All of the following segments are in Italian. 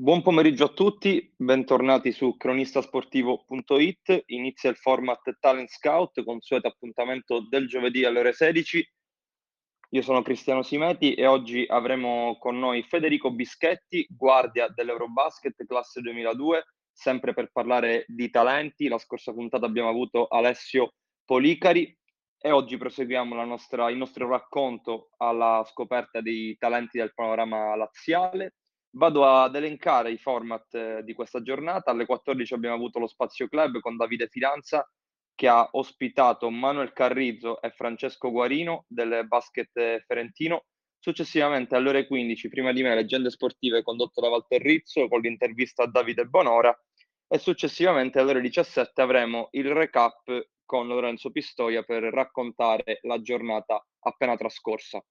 Buon pomeriggio a tutti, bentornati su cronistasportivo.it. Inizia il format Talent Scout, consueto appuntamento del giovedì alle ore 16. Io sono Cristiano Simeti e oggi avremo con noi Federico Bischetti, guardia dell'Eurobasket classe 2002, sempre per parlare di talenti. La scorsa puntata abbiamo avuto Alessio Policari e oggi proseguiamo nostra, il nostro racconto alla scoperta dei talenti del panorama laziale Vado ad elencare i format eh, di questa giornata. Alle 14 abbiamo avuto lo Spazio Club con Davide Fidanza che ha ospitato Manuel Carrizzo e Francesco Guarino del basket ferentino. Successivamente alle ore 15, prima di me, leggende sportive condotto da Walter Rizzo con l'intervista a Davide Bonora e successivamente alle ore 17 avremo il recap con Lorenzo Pistoia per raccontare la giornata appena trascorsa.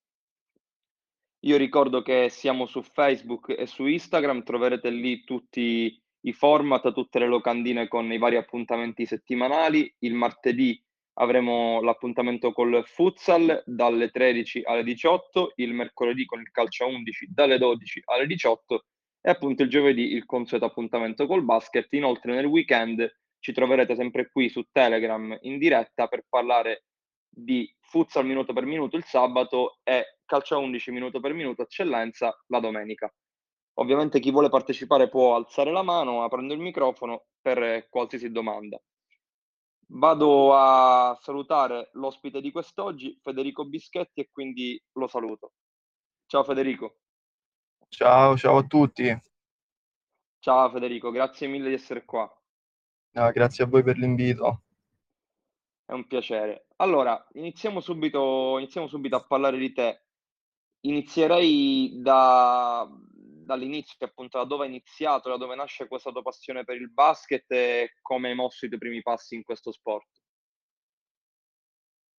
Io ricordo che siamo su Facebook e su Instagram, troverete lì tutti i format, tutte le locandine con i vari appuntamenti settimanali. Il martedì avremo l'appuntamento col futsal dalle 13 alle 18, il mercoledì con il calcio a 11 dalle 12 alle 18 e appunto il giovedì il consueto appuntamento col basket. Inoltre nel weekend ci troverete sempre qui su Telegram in diretta per parlare di futsal minuto per minuto il sabato e calcio a 11 minuto per minuto eccellenza la domenica. Ovviamente chi vuole partecipare può alzare la mano aprendo il microfono per qualsiasi domanda. Vado a salutare l'ospite di quest'oggi, Federico Bischetti, e quindi lo saluto. Ciao Federico. Ciao, ciao a tutti. Ciao Federico, grazie mille di essere qua. No, grazie a voi per l'invito. È un piacere. Allora, iniziamo subito, iniziamo subito a parlare di te. Inizierei da, dall'inizio, appunto, da dove hai iniziato, da dove nasce questa tua passione per il basket e come hai mosso i tuoi primi passi in questo sport.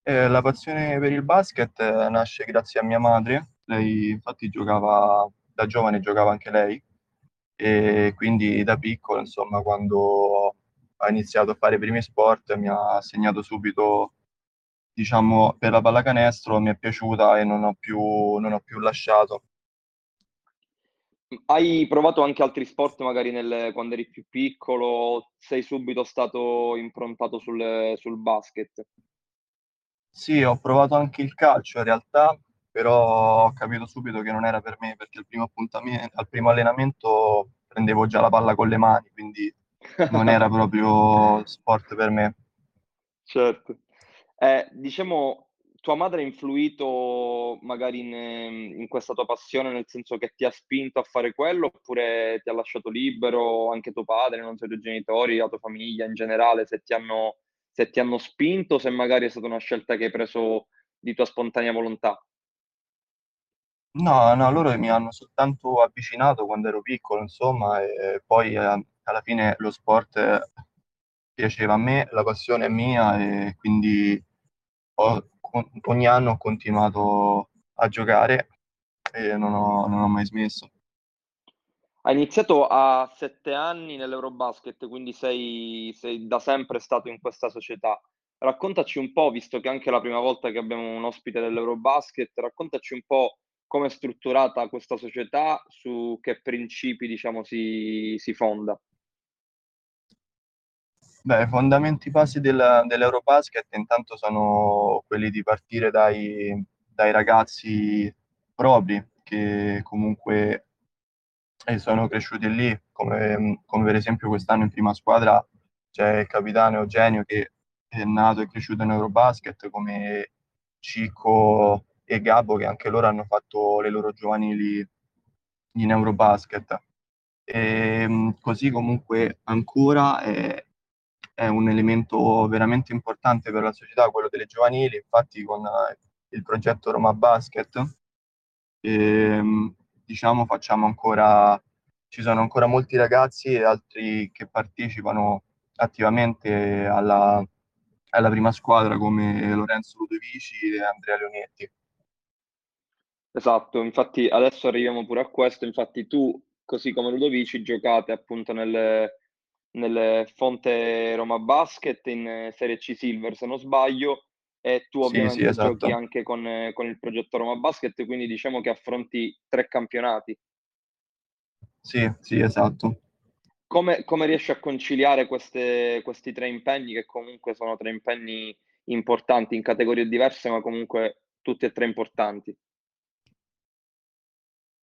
Eh, la passione per il basket eh, nasce grazie a mia madre. Lei infatti giocava, da giovane giocava anche lei e quindi da piccolo, insomma, quando ha iniziato a fare i primi sport, mi ha segnato subito, diciamo, per la pallacanestro, mi è piaciuta e non ho più, non ho più lasciato. Hai provato anche altri sport magari nel, quando eri più piccolo? Sei subito stato improntato sul, sul basket? Sì, ho provato anche il calcio in realtà, però ho capito subito che non era per me perché al primo, appuntamento, al primo allenamento prendevo già la palla con le mani, quindi non era proprio sport per me. Certo. Eh, diciamo, tua madre ha influito magari in, in, questa tua passione, nel senso che ti ha spinto a fare quello, oppure ti ha lasciato libero anche tuo padre, non so, i tuoi genitori, la tua famiglia in generale, se ti hanno, se ti hanno spinto, se magari è stata una scelta che hai preso di tua spontanea volontà? No, no, loro mi hanno soltanto avvicinato quando ero piccolo, insomma, e poi eh, alla fine lo sport piaceva a me, la passione è mia e quindi ho, ogni anno ho continuato a giocare e non ho, non ho mai smesso. Hai iniziato a sette anni nell'Eurobasket, quindi sei, sei da sempre stato in questa società. Raccontaci un po', visto che anche è la prima volta che abbiamo un ospite dell'Eurobasket, raccontaci un po' come è strutturata questa società, su che principi diciamo, si, si fonda. Beh, i fondamenti basi del, dell'Eurobasket intanto sono quelli di partire dai, dai ragazzi propri che comunque eh, sono cresciuti lì, come, come, per esempio quest'anno in prima squadra c'è il capitano Eugenio che è nato e cresciuto in Eurobasket, come Cicco e Gabbo che anche loro hanno fatto le loro giovanili in Eurobasket. E, ehm, così comunque ancora è, è un elemento veramente importante per la società, quello delle giovanili, infatti con eh, il progetto Roma Basket, ehm, diciamo facciamo ancora, ci sono ancora molti ragazzi e altri che partecipano attivamente alla, alla prima squadra come Lorenzo Ludovici e Andrea Leonetti. Esatto, infatti adesso arriviamo pure a questo, infatti tu, così come Ludovici, giocate appunto nelle, nel Fonte Roma Basket in Serie C Silver, se non sbaglio, e tu ovviamente sì, sì, esatto. giochi anche con, con, il progetto Roma Basket, quindi diciamo che affronti tre campionati. Sì, sì, esatto. Come, come riesci a conciliare queste, questi tre impegni, che comunque sono tre impegni importanti in categorie diverse, ma comunque tutti e tre importanti?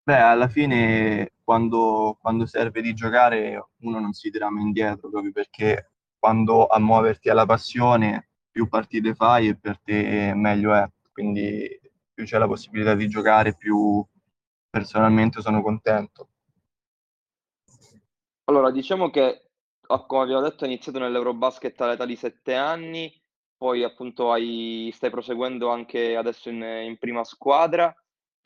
Beh, alla fine quando, quando serve di giocare uno non si mai indietro, proprio perché quando a muoverti alla passione, più partite fai e per te meglio è. Quindi più c'è la possibilità di giocare, più personalmente sono contento. Allora, diciamo che, come abbiamo detto, hai iniziato nell'Eurobasket all'età di sette anni, poi appunto hai, stai proseguendo anche adesso in, in prima squadra.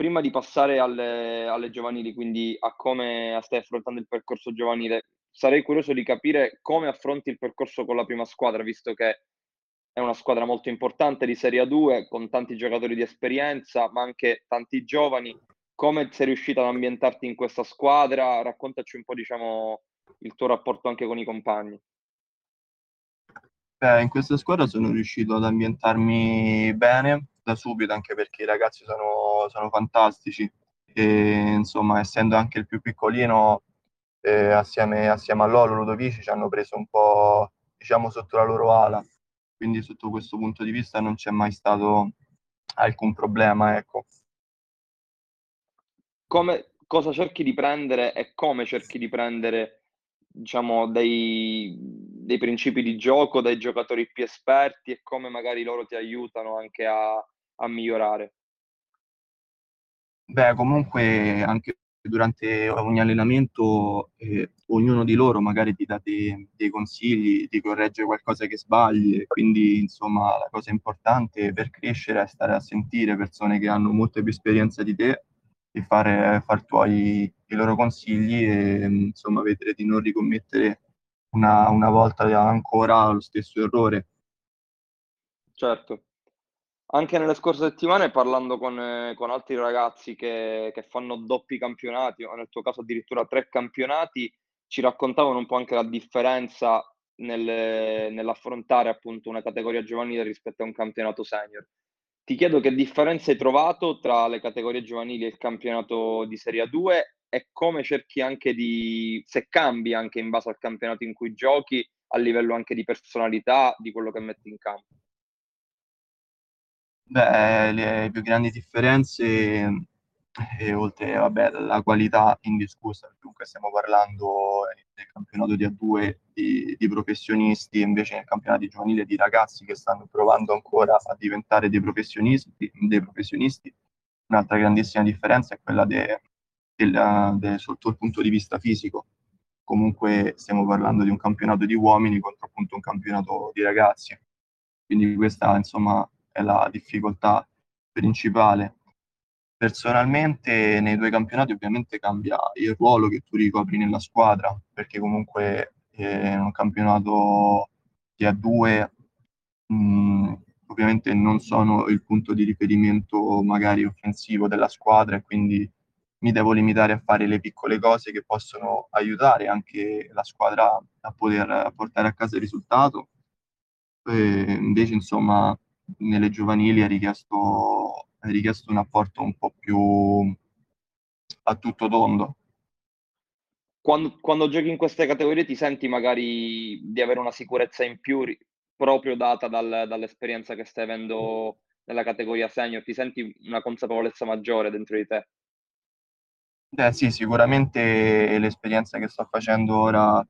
Prima di passare alle, alle, giovanili, quindi a come stai affrontando il percorso giovanile, sarei curioso di capire come affronti il percorso con la prima squadra, visto che è una squadra molto importante di Serie A2, con tanti giocatori di esperienza, ma anche tanti giovani. Come sei riuscito ad ambientarti in questa squadra? Raccontaci un po', diciamo, il tuo rapporto anche con i compagni. Beh, in questa squadra sono riuscito ad ambientarmi bene da subito, anche perché i ragazzi sono, sono fantastici. E, insomma, essendo anche il più piccolino, eh, assieme, assieme a Lolo Ludovici ci hanno preso un po', diciamo, sotto la loro ala. Quindi sotto questo punto di vista non c'è mai stato alcun problema, ecco. Come, cosa cerchi di prendere e come cerchi di prendere diciamo, dei, dei, principi di gioco dai giocatori più esperti e come magari loro ti aiutano anche a, a migliorare? Beh, comunque anche durante ogni allenamento eh, ognuno di loro magari ti dà dei, dei, consigli, ti corregge qualcosa che sbagli quindi insomma la cosa importante per crescere è stare a sentire persone che hanno molta più esperienza di te e fare, far tuoi i loro consigli e insomma vedere di non ricommettere una, una volta ancora lo stesso errore. Certo. Anche nelle scorse settimane parlando con, eh, con altri ragazzi che, che, fanno doppi campionati, o nel tuo caso addirittura tre campionati, ci raccontavano un po' anche la differenza nel, nell'affrontare appunto una categoria giovanile rispetto a un campionato senior. Ti chiedo che differenza hai trovato tra le categorie giovanili e il campionato di Serie A2 e come cerchi anche di, se cambi anche in base al campionato in cui giochi, a livello anche di personalità, di quello che metti in campo. Beh, le più grandi differenze, eh, oltre vabbè, alla qualità indiscussa, comunque stiamo parlando del campionato di A2 di, di professionisti, invece nel campionato giovanile di ragazzi che stanno provando ancora a diventare dei professionisti, dei professionisti. Un'altra grandissima differenza è quella de, del, de, sotto il punto di vista fisico. Comunque stiamo parlando di un campionato di uomini contro appunto un campionato di ragazzi. Quindi questa insomma è la difficoltà principale. Personalmente nei due campionati ovviamente cambia il ruolo che tu ricopri nella squadra, perché comunque eh, in un campionato di A2 mh, mm, ovviamente non sono il punto di riferimento magari offensivo della squadra e quindi mi devo limitare a fare le piccole cose che possono aiutare anche la squadra a poter portare a casa il risultato. E invece, insomma, nelle giovanili è richiesto, è richiesto un apporto un po' più a tutto tondo. Quando, quando, giochi in queste categorie ti senti magari di avere una sicurezza in più proprio data dal, dall'esperienza che stai avendo nella categoria senior? Ti senti una consapevolezza maggiore dentro di te? Beh sì, sicuramente l'esperienza che sto facendo ora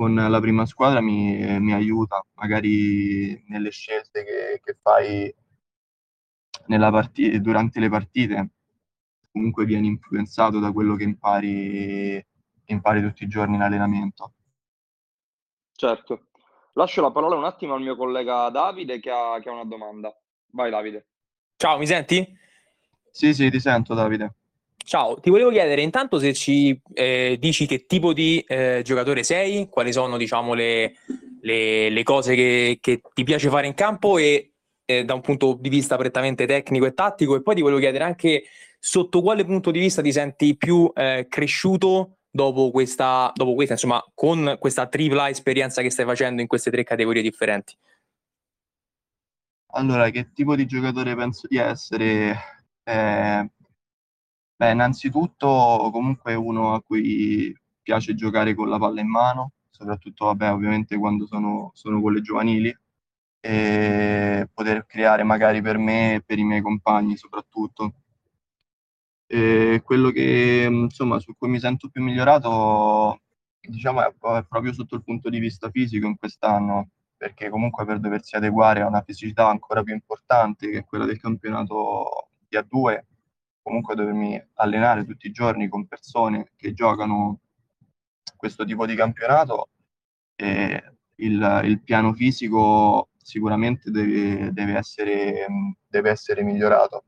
con la prima squadra mi, mi aiuta, magari nelle scelte che, che fai partita, durante le partite, comunque vieni influenzato da quello che impari, che impari tutti i giorni in allenamento. Certo. Lascio la parola un attimo al mio collega Davide che ha, che ha una domanda. Vai Davide. Ciao, mi senti? Sì, sì, ti sento Davide. Ciao, ti volevo chiedere intanto se ci eh, dici che tipo di eh, giocatore sei, quali sono diciamo, le, le, le cose che, che, ti piace fare in campo e eh, da un punto di vista prettamente tecnico e tattico e poi ti volevo chiedere anche sotto quale punto di vista ti senti più eh, cresciuto dopo questa, dopo questa, insomma, con questa tripla esperienza che stai facendo in queste tre categorie differenti. Allora, che tipo di giocatore penso di essere? Eh, Beh, innanzitutto comunque uno a cui piace giocare con la palla in mano, soprattutto vabbè, ovviamente quando sono, sono con le giovanili, e poter creare magari per me e per i miei compagni soprattutto. E quello che insomma su cui mi sento più migliorato diciamo è, proprio sotto il punto di vista fisico in quest'anno perché comunque per doversi adeguare a una fisicità ancora più importante che è quella del campionato di A2 comunque dovermi allenare tutti i giorni con persone che giocano questo tipo di campionato e il, il piano fisico sicuramente deve, deve, essere, deve essere migliorato.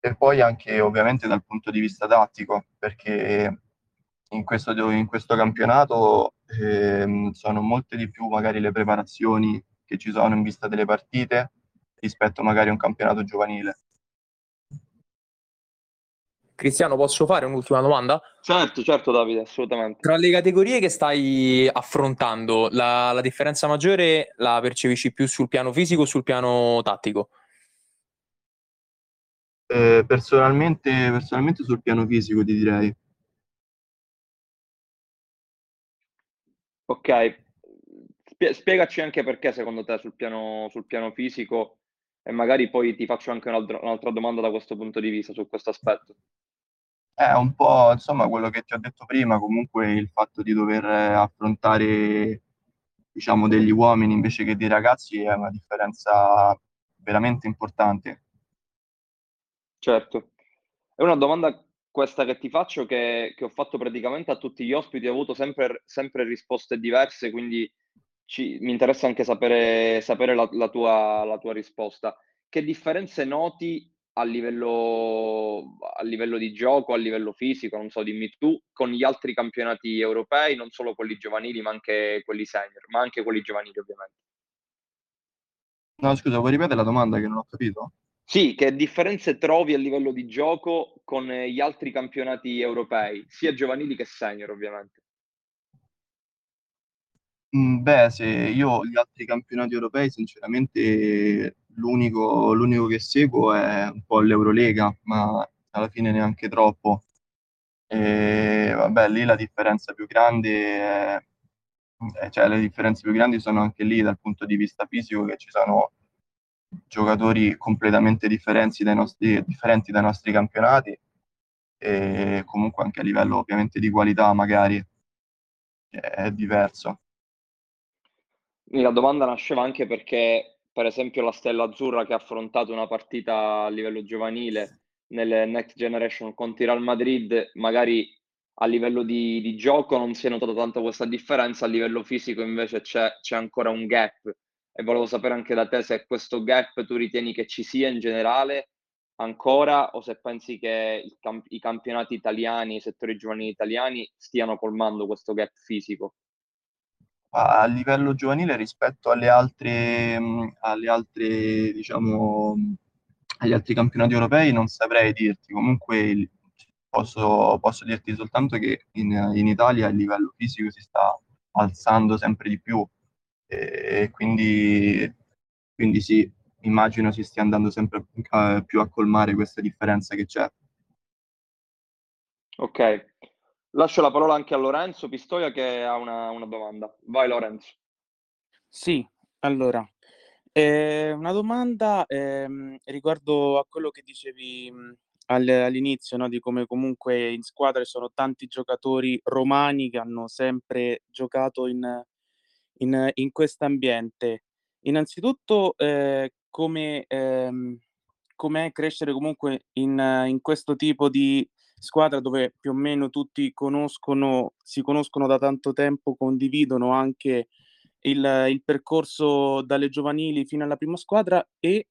E poi anche ovviamente dal punto di vista tattico, perché in questo, in questo campionato eh, sono molte di più magari le preparazioni che ci sono in vista delle partite rispetto magari a un campionato giovanile. Cristiano, posso fare un'ultima domanda? Certo, certo Davide, assolutamente. Tra le categorie che stai affrontando, la, la differenza maggiore la percepisci più sul piano fisico o sul piano tattico? Eh, personalmente, personalmente sul piano fisico ti direi. Ok, spiegaci anche perché secondo te sul piano, sul piano fisico e magari poi ti faccio anche un'altra domanda da questo punto di vista, su questo aspetto. È un po', insomma, quello che ti ho detto prima, comunque il fatto di dover affrontare, diciamo, degli uomini invece che dei ragazzi è una differenza veramente importante. Certo. È una domanda questa che ti faccio che, che ho fatto praticamente a tutti gli ospiti, ho avuto sempre, sempre risposte diverse, quindi ci, mi interessa anche sapere, sapere la, la, tua, la tua risposta. Che differenze noti a livello, a livello di gioco, a livello fisico, non so, dimmi tu, con gli altri campionati europei, non solo quelli giovanili, ma anche quelli senior, ma anche quelli giovanili ovviamente. No, scusa, vuoi ripetere la domanda che non ho capito? Sì, che differenze trovi a livello di gioco con gli altri campionati europei, sia giovanili che senior ovviamente? Mm, beh, se io gli altri campionati europei, sinceramente, l'unico, che seguo è un po' l'Eurolega, ma alla fine neanche troppo. E vabbè, lì la differenza più grande è, cioè le differenze più grandi sono anche lì dal punto di vista fisico, che ci sono giocatori completamente differenti dai nostri, differenti dai nostri campionati e comunque anche a livello ovviamente di qualità magari è diverso. La domanda nasceva anche perché, per esempio, la Stella Azzurra che ha affrontato una partita a livello giovanile nelle Next Generation contro il Real Madrid, magari a livello di, di, gioco non si è notata tanto questa differenza, a livello fisico invece c'è, c'è, ancora un gap. E volevo sapere anche da te se questo gap tu ritieni che ci sia in generale ancora o se pensi che camp- i campionati italiani, i settori giovanili italiani stiano colmando questo gap fisico a livello giovanile rispetto alle altre, alle altre diciamo, agli altri campionati europei non saprei dirti. Comunque posso, posso dirti soltanto che in, in, Italia il livello fisico si sta alzando sempre di più e quindi, quindi sì, immagino si stia andando sempre più a colmare questa differenza che c'è. Ok, Lascio la parola anche a Lorenzo Pistoia che ha una, una domanda. Vai Lorenzo. Sì, allora, eh, una domanda eh, riguardo a quello che dicevi mh, all'inizio, no? di come comunque in squadra ci sono tanti giocatori romani che hanno sempre giocato in, in, in questo ambiente. Innanzitutto, eh, come, ehm, crescere comunque in, in questo tipo di squadra dove più o meno tutti conoscono, si conoscono da tanto tempo, condividono anche il, il percorso dalle giovanili fino alla prima squadra e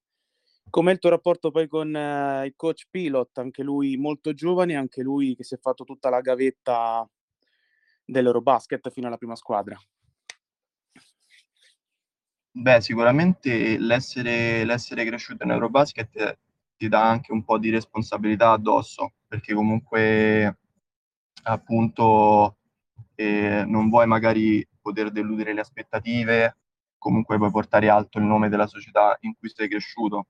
com'è il tuo rapporto poi con uh, il coach Pilot, anche lui molto giovane, anche lui che si è fatto tutta la gavetta dell'Eurobasket fino alla prima squadra? Beh, sicuramente l'essere, l'essere cresciuto in Eurobasket ti dà anche un po' di responsabilità addosso, perché comunque appunto eh, non vuoi magari poter deludere le aspettative, comunque puoi portare alto il nome della società in cui sei cresciuto.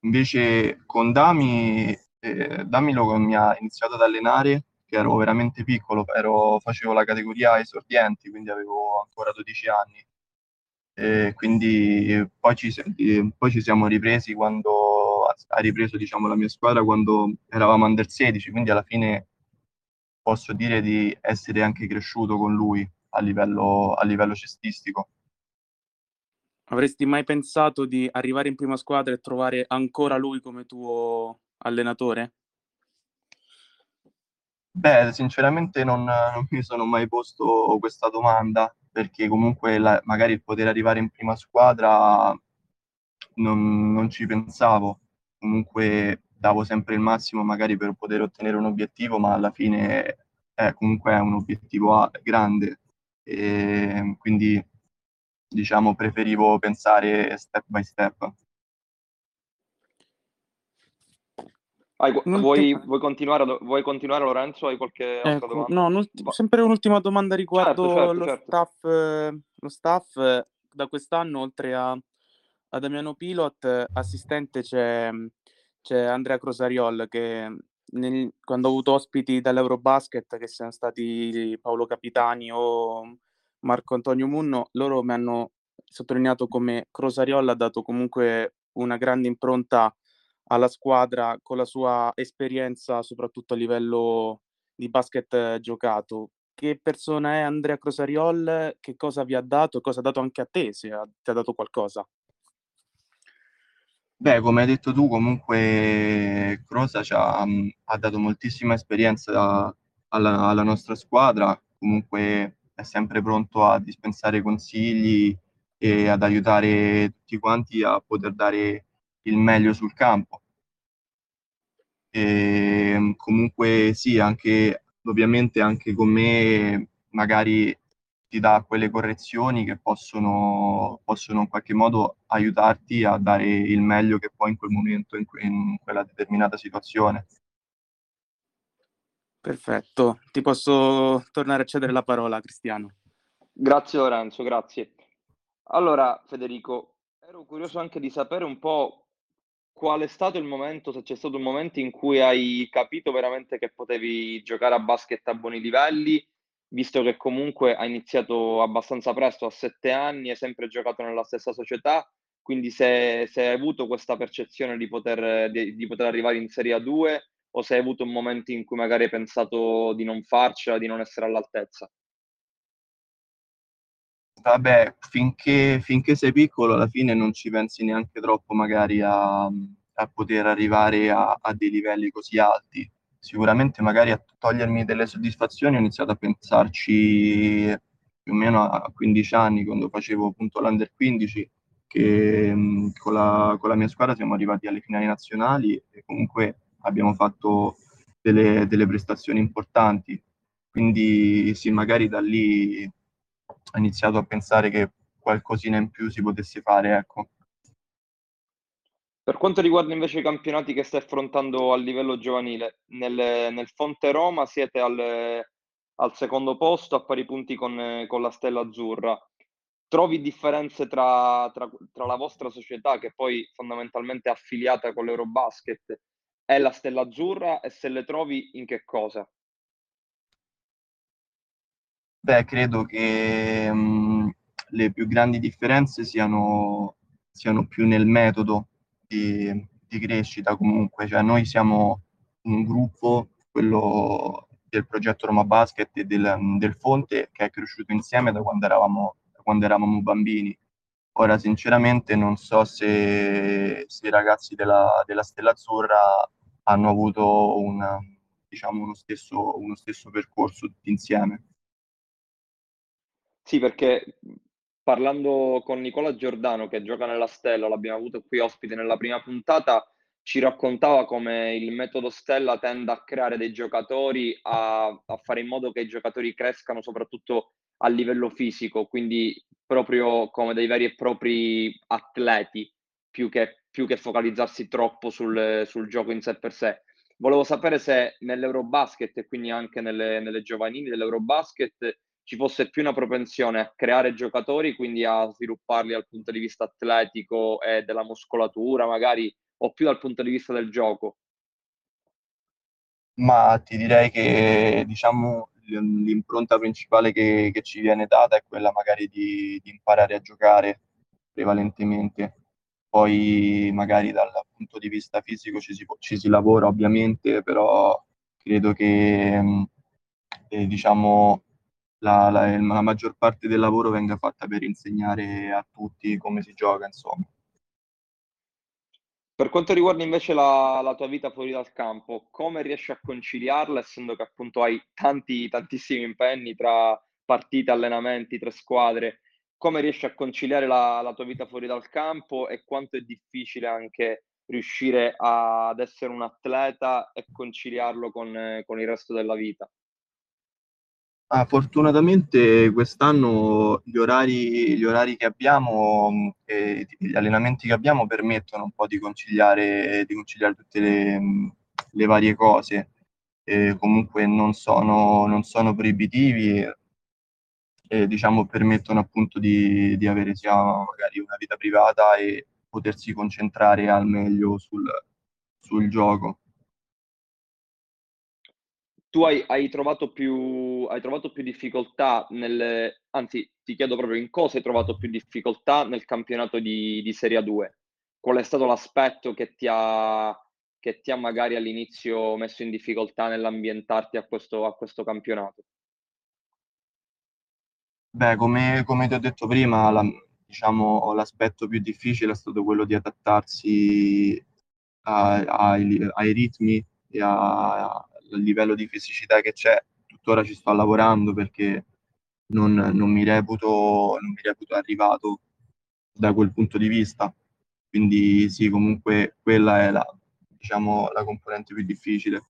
Invece con Dami E Damilo mi ha iniziato ad allenare, che ero veramente piccolo, ero, facevo la categoria esordienti, quindi avevo ancora 12 anni. E quindi poi ci, poi ci siamo ripresi quando ha ripreso diciamo, la mia squadra quando eravamo under 16, quindi alla fine posso dire di essere anche cresciuto con lui a livello, a livello cestistico. Avresti mai pensato di arrivare in prima squadra e trovare ancora lui come tuo allenatore? Beh, sinceramente non, non mi sono mai posto questa domanda, perché comunque la, magari il poter arrivare in prima squadra non, non ci pensavo. Comunque davo sempre il massimo magari per poter ottenere un obiettivo, ma alla fine è comunque un obiettivo grande. E quindi diciamo preferivo pensare step by step. Hai, vuoi, vuoi, continuare, vuoi, continuare, Lorenzo? Hai qualche altra ecco, domanda? No, sempre un'ultima domanda riguardo certo, certo, lo, certo. Staff, lo staff. Da quest'anno, oltre a, a Damiano Pilot, assistente c'è, c'è Andrea Crosariol che nel, quando ho avuto ospiti dall'Eurobasket, che siano stati Paolo Capitani o Marco Antonio Munno, loro mi hanno sottolineato come Crosariol ha dato comunque una grande impronta alla squadra con la sua esperienza, soprattutto a livello di basket giocato. Che persona è Andrea Crosariol? Che cosa vi ha dato? Cosa ha dato anche a te, se ha, ti ha dato qualcosa? Beh, come hai detto tu, comunque Crosa ci ha, ha dato moltissima esperienza alla, alla nostra squadra, comunque è sempre pronto a dispensare consigli e ad aiutare tutti quanti a poter dare il meglio sul campo. E ehm, comunque sì, anche ovviamente anche con me magari ti dà quelle correzioni che possono, possono in qualche modo aiutarti a dare il meglio che puoi in quel momento, in, que- in quella determinata situazione. Perfetto, ti posso tornare a cedere la parola, Cristiano. Grazie Lorenzo, grazie. Allora, Federico, ero curioso anche di sapere un po' qual è stato il momento, se c'è stato un momento in cui hai capito veramente che potevi giocare a basket a buoni livelli, visto che comunque hai iniziato abbastanza presto, a sette anni, hai sempre giocato nella stessa società, quindi se, se hai avuto questa percezione di poter, di, di poter arrivare in Serie A2 o se hai avuto un momento in cui magari hai pensato di non farcela, di non essere all'altezza. Vabbè, finché, finché sei piccolo alla fine non ci pensi neanche troppo magari a, a poter arrivare a, a, dei livelli così alti. Sicuramente magari a togliermi delle soddisfazioni ho iniziato a pensarci più o meno a 15 anni, quando facevo appunto l'Under 15, che con, la, con la mia squadra siamo arrivati alle finali nazionali e comunque abbiamo fatto delle, delle prestazioni importanti. Quindi sì, magari da lì ho iniziato a pensare che qualcosina in più si potesse fare, ecco. Per quanto riguarda invece i campionati che stai affrontando a livello giovanile, nel, nel Fonte Roma siete al, al, secondo posto a pari punti con, con la Stella Azzurra. Trovi differenze tra, tra, tra, la vostra società, che poi fondamentalmente è affiliata con l'Eurobasket, e la Stella Azzurra e se le trovi in che cosa? Beh, credo che mh, le più grandi differenze siano, siano più nel metodo di, di, crescita comunque, cioè noi siamo un gruppo, quello del progetto Roma Basket e del, del Fonte, che è cresciuto insieme da quando eravamo, da quando eravamo bambini. Ora, sinceramente, non so se, se i ragazzi della, della Stella Azzurra hanno avuto un, diciamo, uno, stesso, uno stesso percorso tutti insieme. Sì, perché parlando con Nicola Giordano che gioca nella Stella, l'abbiamo avuto qui ospite nella prima puntata, ci raccontava come il metodo Stella tenda a creare dei giocatori, a, a fare in modo che i giocatori crescano soprattutto a livello fisico, quindi proprio come dei veri e propri atleti, più che, più che focalizzarsi troppo sul, sul, gioco in sé per sé. Volevo sapere se nell'Eurobasket e quindi anche nelle, nelle giovanili dell'Eurobasket ci fosse più una propensione a creare giocatori, quindi a svilupparli dal punto di vista atletico e della muscolatura, magari, o più dal punto di vista del gioco? Ma ti direi che diciamo l'impronta principale che, che ci viene data è quella magari di, di imparare a giocare prevalentemente. Poi magari dal punto di vista fisico ci si, ci si lavora ovviamente, però credo che eh, diciamo, la, la, la maggior parte del lavoro venga fatta per insegnare a tutti come si gioca, insomma. Per quanto riguarda invece la, la, tua vita fuori dal campo, come riesci a conciliarla, essendo che appunto hai tanti, tantissimi impegni tra partite, allenamenti, tre squadre, come riesci a conciliare la, tua vita fuori dal campo e quanto è difficile anche riuscire ad essere un atleta e conciliarlo con, con il resto della vita? Ah, fortunatamente quest'anno gli orari, gli orari che abbiamo e gli allenamenti che abbiamo permettono un po' di conciliare, di conciliare tutte le, le varie cose. E comunque non sono, non sono proibitivi e, e diciamo permettono appunto di, di avere sia magari una vita privata e potersi concentrare al meglio sul, sul gioco tu hai, hai, trovato più, hai trovato più difficoltà nel, anzi ti chiedo proprio in cosa hai trovato più difficoltà nel campionato di, di Serie 2? Qual è stato l'aspetto che ti ha, che ti ha magari all'inizio messo in difficoltà nell'ambientarti a questo, a questo campionato? Beh, come, come, ti ho detto prima, la, diciamo, l'aspetto più difficile è stato quello di adattarsi a, a, ai, ritmi e a, il livello di fisicità che c'è, tuttora ci sto lavorando perché non, non, mi reputo, non mi reputo arrivato da quel punto di vista. Quindi sì, comunque quella è la, diciamo, la componente più difficile.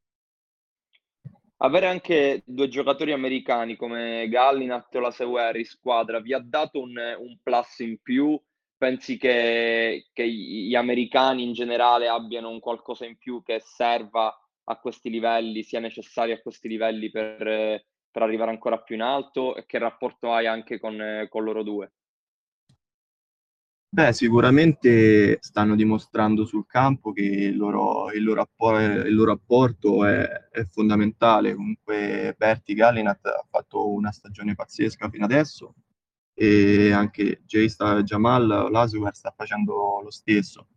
Avere anche due giocatori americani come Gallinat o la Seuer in squadra vi ha dato un, un plus in più? Pensi che, che, gli americani in generale abbiano un qualcosa in più che serva a questi livelli, sia necessario a questi livelli per, per arrivare ancora più in alto e che rapporto hai anche con, con loro due? Beh, sicuramente stanno dimostrando sul campo che il loro, il loro, il loro apporto è, è, fondamentale. Comunque Berti Gallinat ha fatto una stagione pazzesca fino adesso e anche Jay Jamal Lasuer sta facendo lo stesso.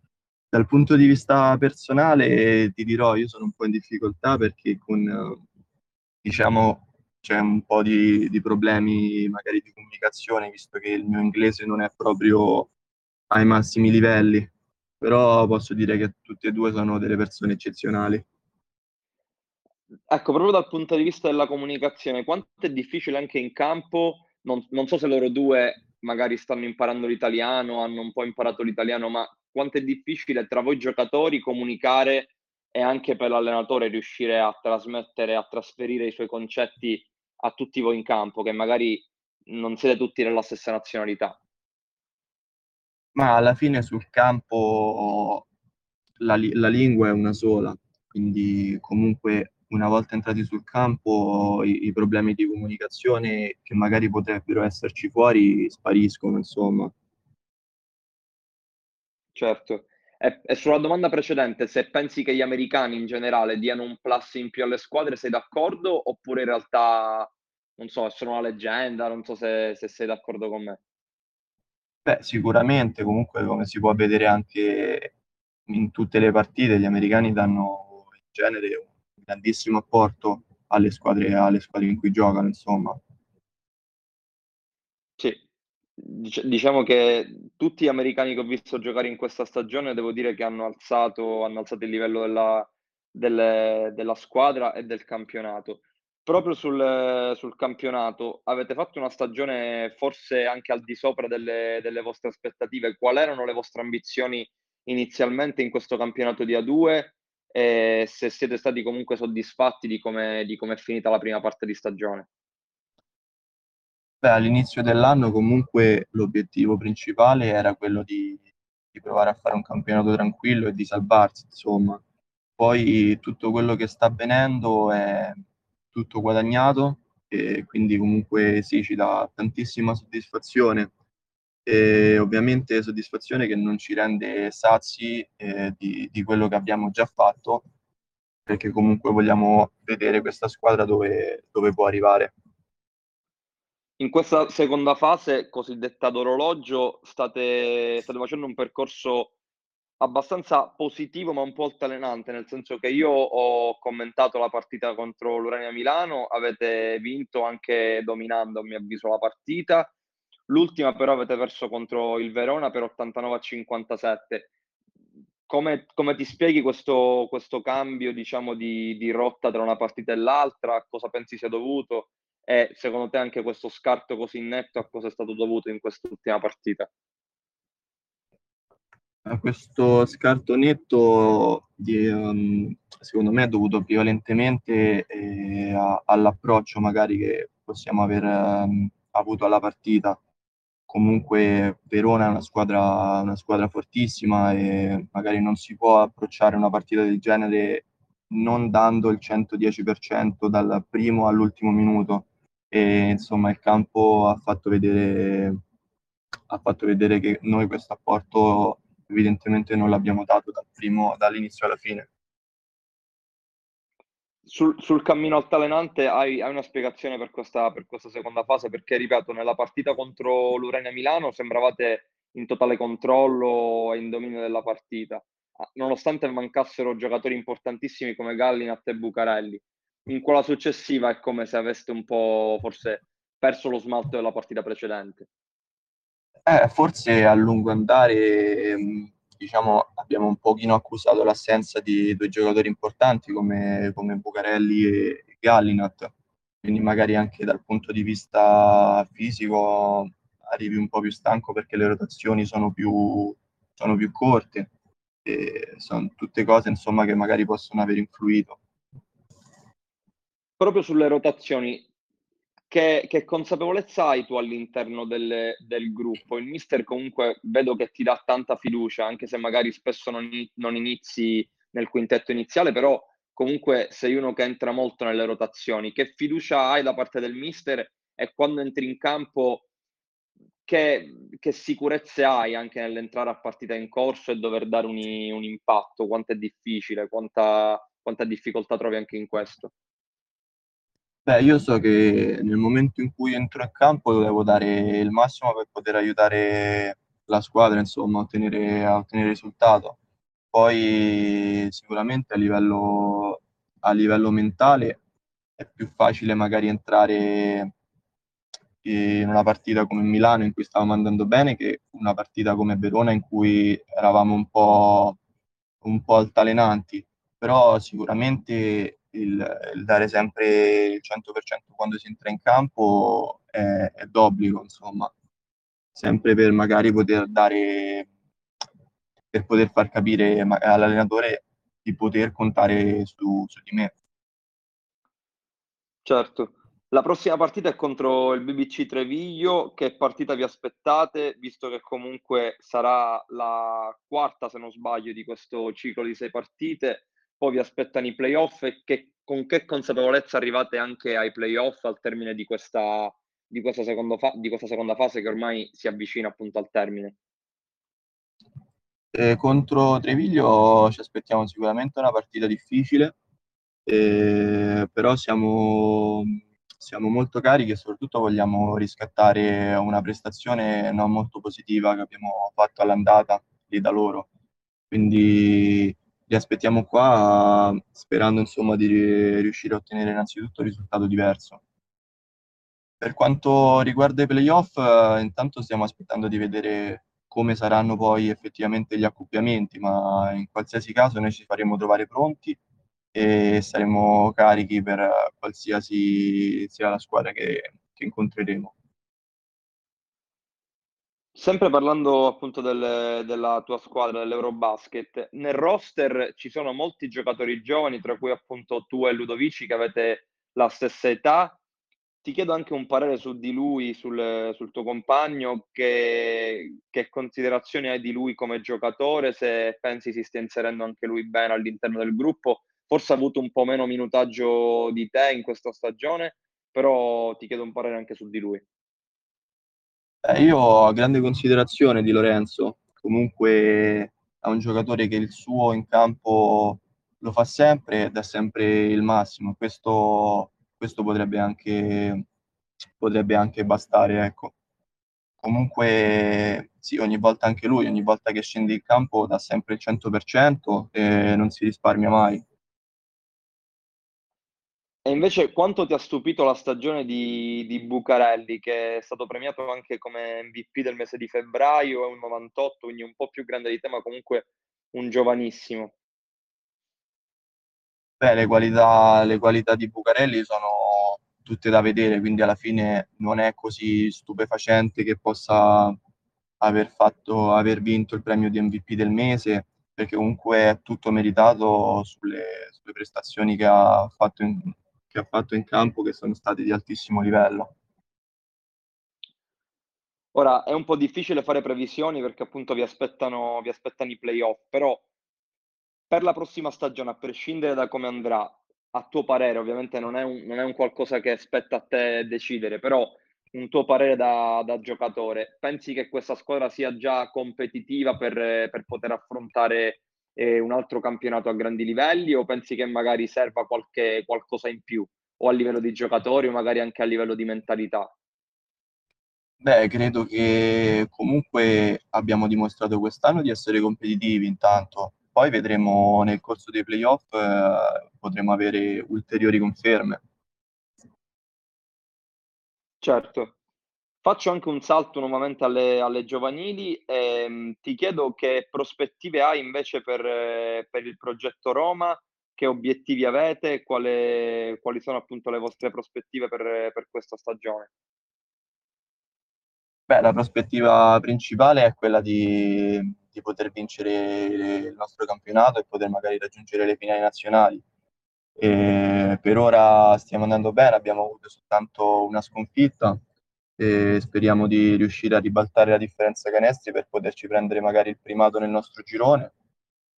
Dal punto di vista personale, ti dirò, io sono un po' in difficoltà perché con, diciamo, c'è un po' di, di problemi magari di comunicazione, visto che il mio inglese non è proprio ai massimi livelli, però posso dire che tutti e due sono delle persone eccezionali. Ecco, proprio dal punto di vista della comunicazione, quanto è difficile anche in campo, non, non so se loro due magari stanno imparando l'italiano, hanno un po' imparato l'italiano, ma quanto è difficile tra voi giocatori comunicare e anche per l'allenatore riuscire a trasmettere, a trasferire i suoi concetti a tutti voi in campo, che magari non siete tutti della stessa nazionalità. Ma alla fine sul campo la, la lingua è una sola, quindi comunque una volta entrati sul campo i, i, problemi di comunicazione che magari potrebbero esserci fuori spariscono, insomma. Certo. E, e, sulla domanda precedente, se pensi che gli americani in generale diano un plus in più alle squadre, sei d'accordo? Oppure in realtà, non so, sono una leggenda, non so se, se sei d'accordo con me. Beh, sicuramente, comunque come si può vedere anche in tutte le partite, gli americani danno in genere un grandissimo apporto alle squadre, alle squadre in cui giocano, insomma. Sì, diciamo che tutti gli americani che ho visto giocare in questa stagione devo dire che hanno alzato, hanno alzato il livello della, delle, della squadra e del campionato. Proprio sul, sul, campionato avete fatto una stagione forse anche al di sopra delle, delle vostre aspettative. Quali erano le vostre ambizioni inizialmente in questo campionato di A2 e se siete stati comunque soddisfatti di come, di come è finita la prima parte di stagione? Beh, all'inizio dell'anno comunque l'obiettivo principale era quello di, di provare a fare un campionato tranquillo e di salvarsi, insomma. Poi tutto quello che sta avvenendo è tutto guadagnato e quindi comunque sì, ci dà tantissima soddisfazione e ovviamente soddisfazione che non ci rende sazi eh, di, di quello che abbiamo già fatto, perché comunque vogliamo vedere questa squadra dove, dove può arrivare. In questa seconda fase, cosiddetta d'orologio, state, state facendo un percorso abbastanza positivo ma un po' altalenante, nel senso che io ho commentato la partita contro l'Urania Milano, avete vinto anche dominando a mio avviso la partita, l'ultima però avete perso contro il Verona per 89 a 57. Come, come ti spieghi questo, questo cambio diciamo, di, di rotta tra una partita e l'altra? Cosa pensi sia dovuto? E secondo te anche questo scarto così netto a cosa è stato dovuto in quest'ultima partita? questo scarto netto di, um, secondo me è dovuto prevalentemente eh, a, all'approccio magari che possiamo aver um, avuto alla partita. Comunque Verona è una squadra, una squadra fortissima e magari non si può approcciare una partita del genere non dando il 110% dal primo all'ultimo minuto. E insomma il campo ha fatto vedere, ha fatto vedere che noi questo apporto evidentemente non l'abbiamo dato dal primo, dall'inizio alla fine. Sul, sul cammino altalenante hai, hai una spiegazione per questa, per questa, seconda fase? Perché, ripeto, nella partita contro l'Urania Milano sembravate in totale controllo e in dominio della partita, ah, nonostante mancassero giocatori importantissimi come Gallinat e Bucarelli. In quella successiva è come se aveste un po' forse perso lo smalto della partita precedente. Eh, forse a lungo andare, ehm, diciamo, abbiamo un pochino accusato l'assenza di due giocatori importanti come, come Bucarelli e Gallinat, quindi magari anche dal punto di vista fisico arrivi un po' più stanco perché le rotazioni sono più, sono più corte. E sono tutte cose insomma che magari possono aver influito. Proprio sulle rotazioni, che, che, consapevolezza hai tu all'interno del, del, gruppo? Il mister comunque vedo che ti dà tanta fiducia, anche se magari spesso non, non, inizi nel quintetto iniziale, però comunque sei uno che entra molto nelle rotazioni. Che fiducia hai da parte del mister e quando entri in campo che, che sicurezze hai anche nell'entrare a partita in corso e dover dare un, un impatto? Quanto è difficile, quanta, quanta difficoltà trovi anche in questo? Beh, io so che nel momento in cui entro in campo devo dare il massimo per poter aiutare la squadra, insomma, a ottenere, a ottenere risultato. Poi sicuramente a livello, a livello mentale è più facile magari entrare in una partita come Milano in cui stavamo andando bene che una partita come Verona in cui eravamo un po', un po' altalenanti. Però sicuramente il, il, dare sempre il 100% quando si entra in campo è, è d'obbligo, insomma, sempre per magari poter dare, per poter far capire all'allenatore di poter contare su, su di me. Certo. La prossima partita è contro il BBC Treviglio. Che partita vi aspettate, visto che comunque sarà la quarta, se non sbaglio, di questo ciclo di sei partite? Poi vi aspettano i playoff e che, con che consapevolezza arrivate anche ai playoff al termine di questa, di, questa fa- di questa seconda fase che ormai si avvicina appunto al termine? Eh, contro Treviglio ci aspettiamo sicuramente una partita difficile, eh, però siamo, siamo, molto carichi e soprattutto vogliamo riscattare una prestazione non molto positiva che abbiamo fatto all'andata lì da loro. Quindi li aspettiamo qua sperando insomma di riuscire a ottenere innanzitutto un risultato diverso. Per quanto riguarda i playoff, eh, intanto stiamo aspettando di vedere come saranno poi effettivamente gli accoppiamenti, ma in qualsiasi caso noi ci faremo trovare pronti e saremo carichi per qualsiasi sia la squadra che, che incontreremo. Sempre parlando appunto del, della tua squadra, dell'Eurobasket, nel roster ci sono molti giocatori giovani, tra cui appunto tu e Ludovici che avete la stessa età. Ti chiedo anche un parere su di lui, sul, sul tuo compagno, che, che, considerazioni hai di lui come giocatore, se pensi si stia inserendo anche lui bene all'interno del gruppo. Forse ha avuto un po' meno minutaggio di te in questa stagione, però ti chiedo un parere anche su di lui. Eh, io ho grande considerazione di Lorenzo, comunque è un giocatore che il suo in campo lo fa sempre ed è sempre il massimo. Questo, questo potrebbe anche, potrebbe anche bastare, ecco. Comunque, sì, ogni volta anche lui, ogni volta che scende in campo dà sempre il 100% e non si risparmia mai. E invece quanto ti ha stupito la stagione di, di Bucarelli, che è stato premiato anche come MVP del mese di febbraio, è un 98, quindi un po' più grande di te, ma comunque un giovanissimo. Beh, le qualità, le qualità di Bucarelli sono tutte da vedere, quindi alla fine non è così stupefacente che possa aver fatto, aver vinto il premio di MVP del mese, perché comunque è tutto meritato sulle, sulle prestazioni che ha fatto in, che ha fatto in campo che sono stati di altissimo livello. Ora è un po' difficile fare previsioni perché appunto vi aspettano, vi aspettano i playoff, però per la prossima stagione, a prescindere da come andrà, a tuo parere, ovviamente non è un, non è un qualcosa che spetta a te decidere, però un tuo parere da, da giocatore, pensi che questa squadra sia già competitiva per, per poter affrontare eh, un altro campionato a grandi livelli o pensi che magari serva qualche, qualcosa in più o a livello di giocatori o magari anche a livello di mentalità? Beh, credo che comunque abbiamo dimostrato quest'anno di essere competitivi intanto, poi vedremo nel corso dei playoff, eh, potremo avere ulteriori conferme. Certo. Faccio anche un salto nuovamente alle, alle giovanili e mh, ti chiedo che prospettive hai invece per, per il progetto Roma, che obiettivi avete, quale, quali sono appunto le vostre prospettive per, per questa stagione? Beh, la prospettiva principale è quella di, di poter vincere il nostro campionato e poter magari raggiungere le finali nazionali. E per ora stiamo andando bene, abbiamo avuto soltanto una sconfitta e speriamo di riuscire a ribaltare la differenza canestri per poterci prendere magari il primato nel nostro girone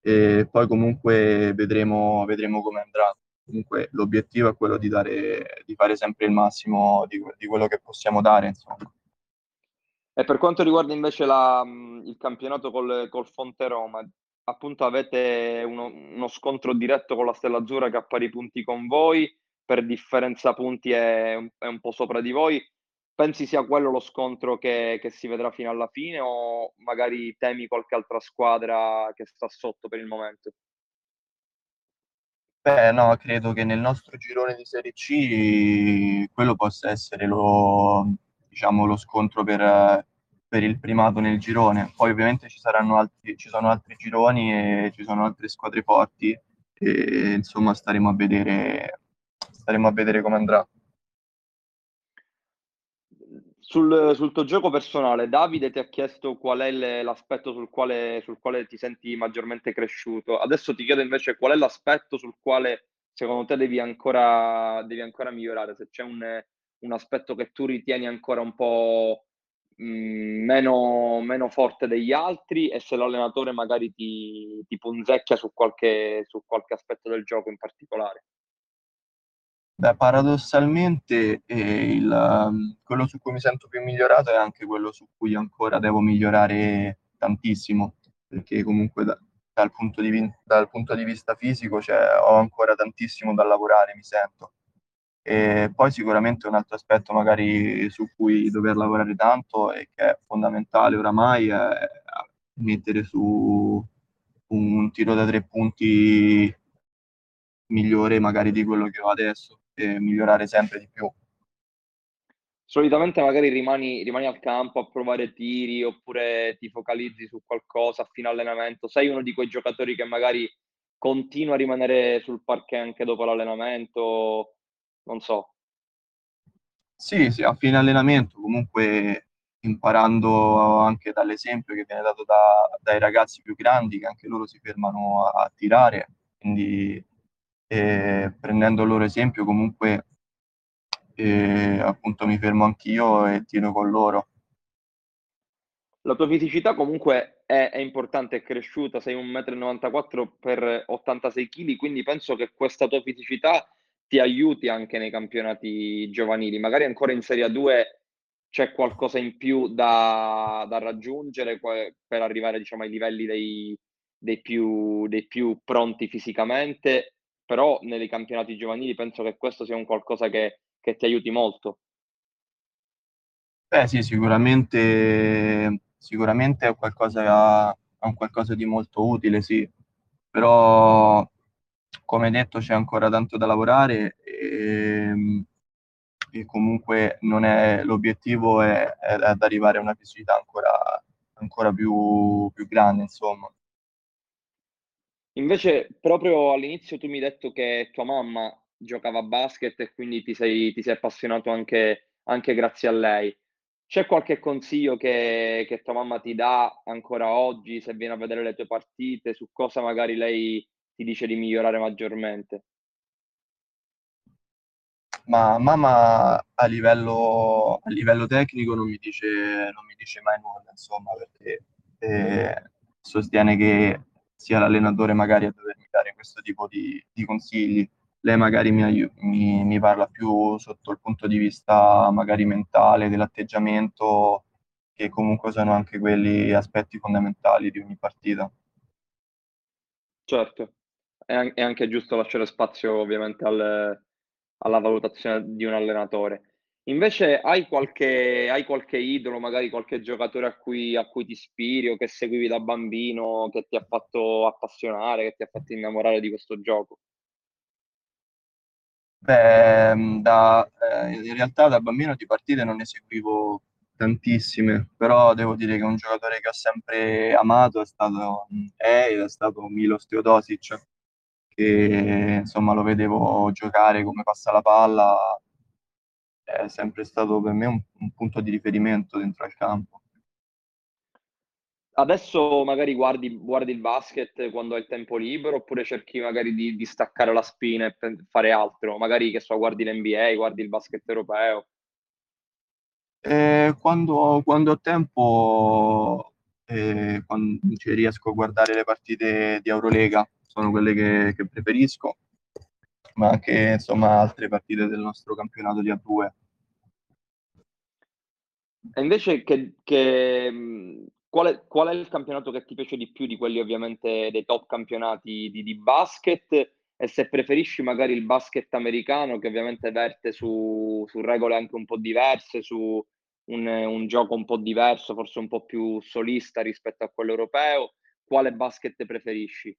e poi comunque vedremo, vedremo come andrà. Comunque l'obiettivo è quello di, dare, di fare sempre il massimo di, di quello che possiamo dare. Insomma. E per quanto riguarda invece la, il campionato col, col Fonte Roma, appunto avete uno, uno, scontro diretto con la Stella Azzurra che ha pari punti con voi, per differenza punti è, è un po' sopra di voi. Pensi sia quello lo scontro che, che, si vedrà fino alla fine o magari temi qualche altra squadra che sta sotto per il momento? Beh, no, credo che nel nostro girone di Serie C quello possa essere lo, diciamo, lo scontro per, per, il primato nel girone. Poi ovviamente ci, saranno altri, ci sono altri gironi e ci sono altre squadre forti e insomma staremo a vedere, staremo a vedere come andrà. Sul, sul, tuo gioco personale, Davide ti ha chiesto qual è l'aspetto sul quale, sul quale, ti senti maggiormente cresciuto. Adesso ti chiedo invece qual è l'aspetto sul quale secondo te devi ancora, devi ancora migliorare, se c'è un, un, aspetto che tu ritieni ancora un po' meno, meno, forte degli altri e se l'allenatore magari ti, ti punzecchia su qualche, su qualche aspetto del gioco in particolare. Beh, paradossalmente eh, il, um, quello su cui mi sento più migliorato è anche quello su cui ancora devo migliorare tantissimo, perché comunque da, dal, punto di, dal, punto di, vista fisico cioè, ho ancora tantissimo da lavorare, mi sento. E poi sicuramente un altro aspetto magari su cui dover lavorare tanto e che è fondamentale oramai è mettere su un tiro da tre punti migliore magari di quello che ho adesso e migliorare sempre di più. Solitamente magari rimani, rimani al campo a provare tiri oppure ti focalizzi su qualcosa a fine allenamento. Sei uno di quei giocatori che magari continua a rimanere sul parquet anche dopo l'allenamento, non so. Sì, sì, a fine allenamento comunque imparando anche dall'esempio che viene dato da, dai ragazzi più grandi che anche loro si fermano a, a tirare, quindi e prendendo il loro esempio comunque eh, appunto mi fermo anch'io e tiro con loro. La tua fisicità comunque è, è importante, è cresciuta, sei 1,94 m per 86 kg, quindi penso che questa tua fisicità ti aiuti anche nei campionati giovanili. Magari ancora in Serie 2 c'è qualcosa in più da, da raggiungere per arrivare diciamo, ai livelli dei, dei più, dei più pronti fisicamente, però nei campionati giovanili penso che questo sia un qualcosa che, che ti aiuti molto. Beh sì, sicuramente, sicuramente è, qualcosa, è un qualcosa di molto utile, sì, però come detto c'è ancora tanto da lavorare e, e comunque è, l'obiettivo è, è, ad arrivare a una fisicità ancora, ancora più, più grande, insomma. Invece, proprio all'inizio tu mi hai detto che tua mamma giocava a basket e quindi ti sei, ti sei appassionato anche, anche grazie a lei. C'è qualche consiglio che, che, tua mamma ti dà ancora oggi, se viene a vedere le tue partite, su cosa magari lei ti dice di migliorare maggiormente? Ma mamma a livello, a livello tecnico non mi, dice, non mi dice mai nulla, insomma, perché eh, sostiene che sia l'allenatore magari a dovermi dare questo tipo di, di consigli lei magari mi, mi, mi, parla più sotto il punto di vista magari mentale, dell'atteggiamento, che comunque sono anche quelli aspetti fondamentali di ogni partita. Certo, è, anche giusto lasciare spazio ovviamente al, alla valutazione di un allenatore. Invece hai qualche, hai qualche idolo, magari qualche giocatore a cui, a cui ti ispiri o che seguivi da bambino, che ti ha fatto appassionare, che ti ha fatto innamorare di questo gioco? Beh, mm, da, eh, in realtà da bambino di partite non ne seguivo tantissime, però devo dire che un giocatore che ho sempre amato è stato, mm, è, ed è stato Milos Teodosic, che insomma lo vedevo giocare come passa la palla, è sempre stato per me un, un punto di riferimento dentro al campo. Adesso magari guardi, guardi, il basket quando hai il tempo libero oppure cerchi magari di, di staccare la spina e fare altro? Magari che so, guardi l'NBA, guardi il basket europeo. Eh, quando, quando, ho tempo, eh, quando riesco a guardare le partite di Eurolega, sono quelle che, che preferisco, ma anche insomma altre partite del nostro campionato di A2. E invece che, che Qual è, qual è, il campionato che ti piace di più di quelli ovviamente dei top campionati di, di, basket? E se preferisci magari il basket americano che ovviamente verte su, su regole anche un po' diverse, su un, un, gioco un po' diverso, forse un po' più solista rispetto a quello europeo, quale basket preferisci?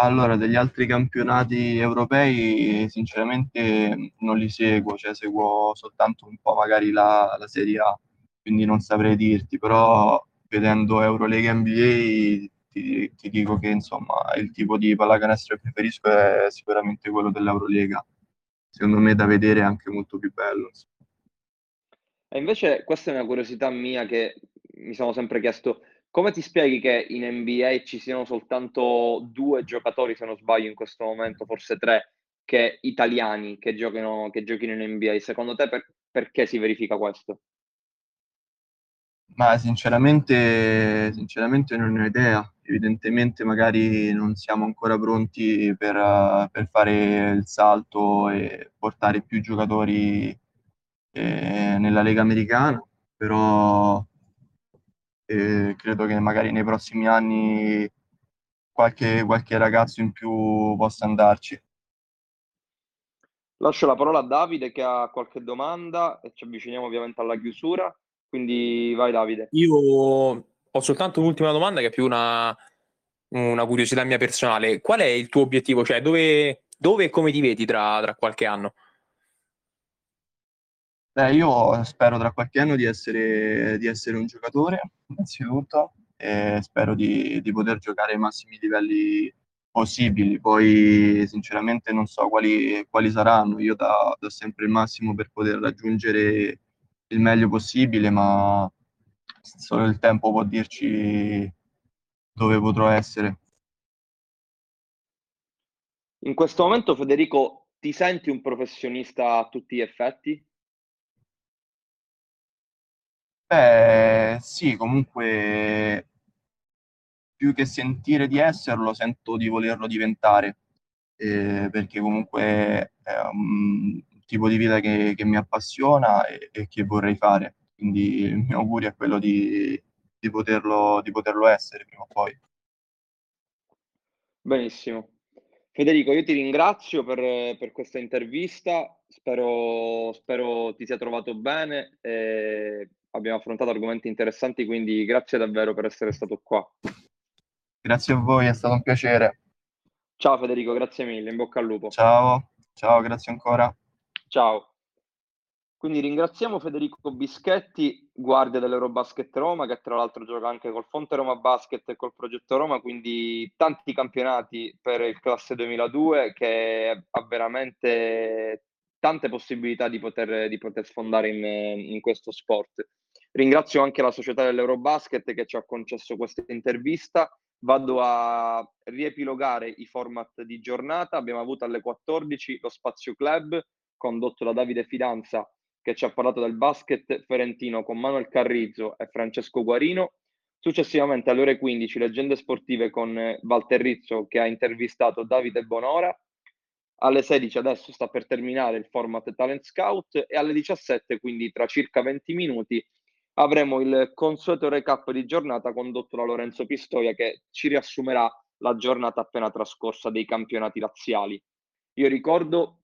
Allora, degli altri campionati europei sinceramente non li seguo, cioè seguo soltanto un po' magari la, la Serie A quindi non saprei dirti, però vedendo Eurolega NBA ti, ti, dico che insomma il tipo di pallacanestro che preferisco è sicuramente quello dell'Eurolega. Secondo me da vedere è anche molto più bello. Insomma. E invece questa è una curiosità mia che mi sono sempre chiesto, come ti spieghi che in NBA ci siano soltanto due giocatori, se non sbaglio in questo momento, forse tre, che italiani che giochino, che giochino in NBA? Secondo te per, perché si verifica questo? Ma sinceramente, sinceramente non ho idea. Evidentemente magari non siamo ancora pronti per, per fare il salto e portare più giocatori eh, nella Lega Americana, però eh, credo che magari nei prossimi anni qualche, qualche ragazzo in più possa andarci. Lascio la parola a Davide che ha qualche domanda e ci avviciniamo ovviamente alla chiusura. Quindi vai Davide. Io ho soltanto un'ultima domanda che è più una, una curiosità mia personale. Qual è il tuo obiettivo? Cioè dove, dove e come ti vedi tra, tra qualche anno? Beh, io spero tra qualche anno di essere, di essere un giocatore, innanzitutto, e spero di, di, poter giocare ai massimi livelli possibili. Poi, sinceramente, non so quali, quali saranno. Io do, do sempre il massimo per poter raggiungere il meglio possibile, ma solo il tempo può dirci dove potrò essere. In questo momento, Federico, ti senti un professionista a tutti gli effetti? Beh, sì, comunque più che sentire di esserlo, sento di volerlo diventare, eh, perché comunque è un, tipo di vita che, che mi appassiona e, e, che vorrei fare. Quindi il mio augurio è quello di, di poterlo, di poterlo essere prima o poi. Benissimo. Federico, io ti ringrazio per, per questa intervista, spero, spero, ti sia trovato bene, abbiamo affrontato argomenti interessanti, quindi grazie davvero per essere stato qua. Grazie a voi, è stato un piacere. Ciao Federico, grazie mille, in bocca al lupo. Ciao, ciao, grazie ancora. Ciao. Quindi ringraziamo Federico Bischetti, guardia dell'Eurobasket Roma, che tra l'altro gioca anche col Fonte Roma Basket e col Progetto Roma, quindi tanti campionati per il classe 2002 che ha veramente tante possibilità di poter, di poter sfondare in, in questo sport. Ringrazio anche la società dell'Eurobasket che ci ha concesso questa intervista. Vado a riepilogare i format di giornata. Abbiamo avuto alle 14 lo Spazio Club condotto da Davide Fidanza che ci ha parlato del basket ferentino con Manuel Carrizzo e Francesco Guarino. Successivamente alle ore 15 leggende sportive con Walter Rizzo che ha intervistato Davide Bonora. Alle 16 adesso sta per terminare il format Talent Scout e alle 17, quindi tra circa 20 minuti, avremo il consueto recap di giornata condotto da Lorenzo Pistoia che ci riassumerà la giornata appena trascorsa dei campionati laziali. Io ricordo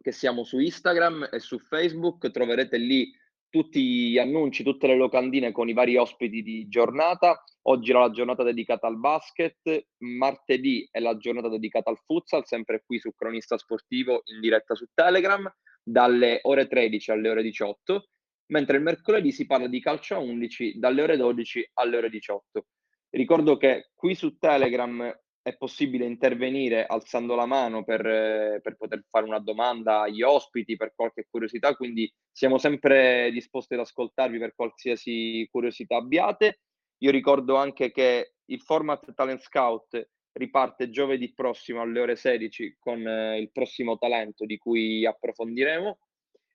che siamo su Instagram e su Facebook, troverete lì tutti gli annunci, tutte le locandine con i vari ospiti di giornata. Oggi era la giornata dedicata al basket, martedì è la giornata dedicata al futsal, sempre qui su Cronista Sportivo in diretta su Telegram, dalle ore 13 alle ore 18, mentre il mercoledì si parla di calcio a 11 dalle ore 12 alle ore 18. Ricordo che qui su Telegram è possibile intervenire alzando la mano per, eh, per, poter fare una domanda agli ospiti, per qualche curiosità, quindi siamo sempre disposti ad ascoltarvi per qualsiasi curiosità abbiate. Io ricordo anche che il format Talent Scout riparte giovedì prossimo alle ore 16 con eh, il prossimo talento di cui approfondiremo.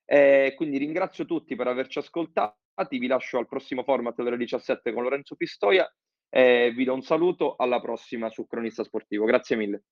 E quindi ringrazio tutti per averci ascoltati, vi lascio al prossimo format alle ore 17 con Lorenzo Pistoia e vi do un saluto, alla prossima su Cronista Sportivo. Grazie mille.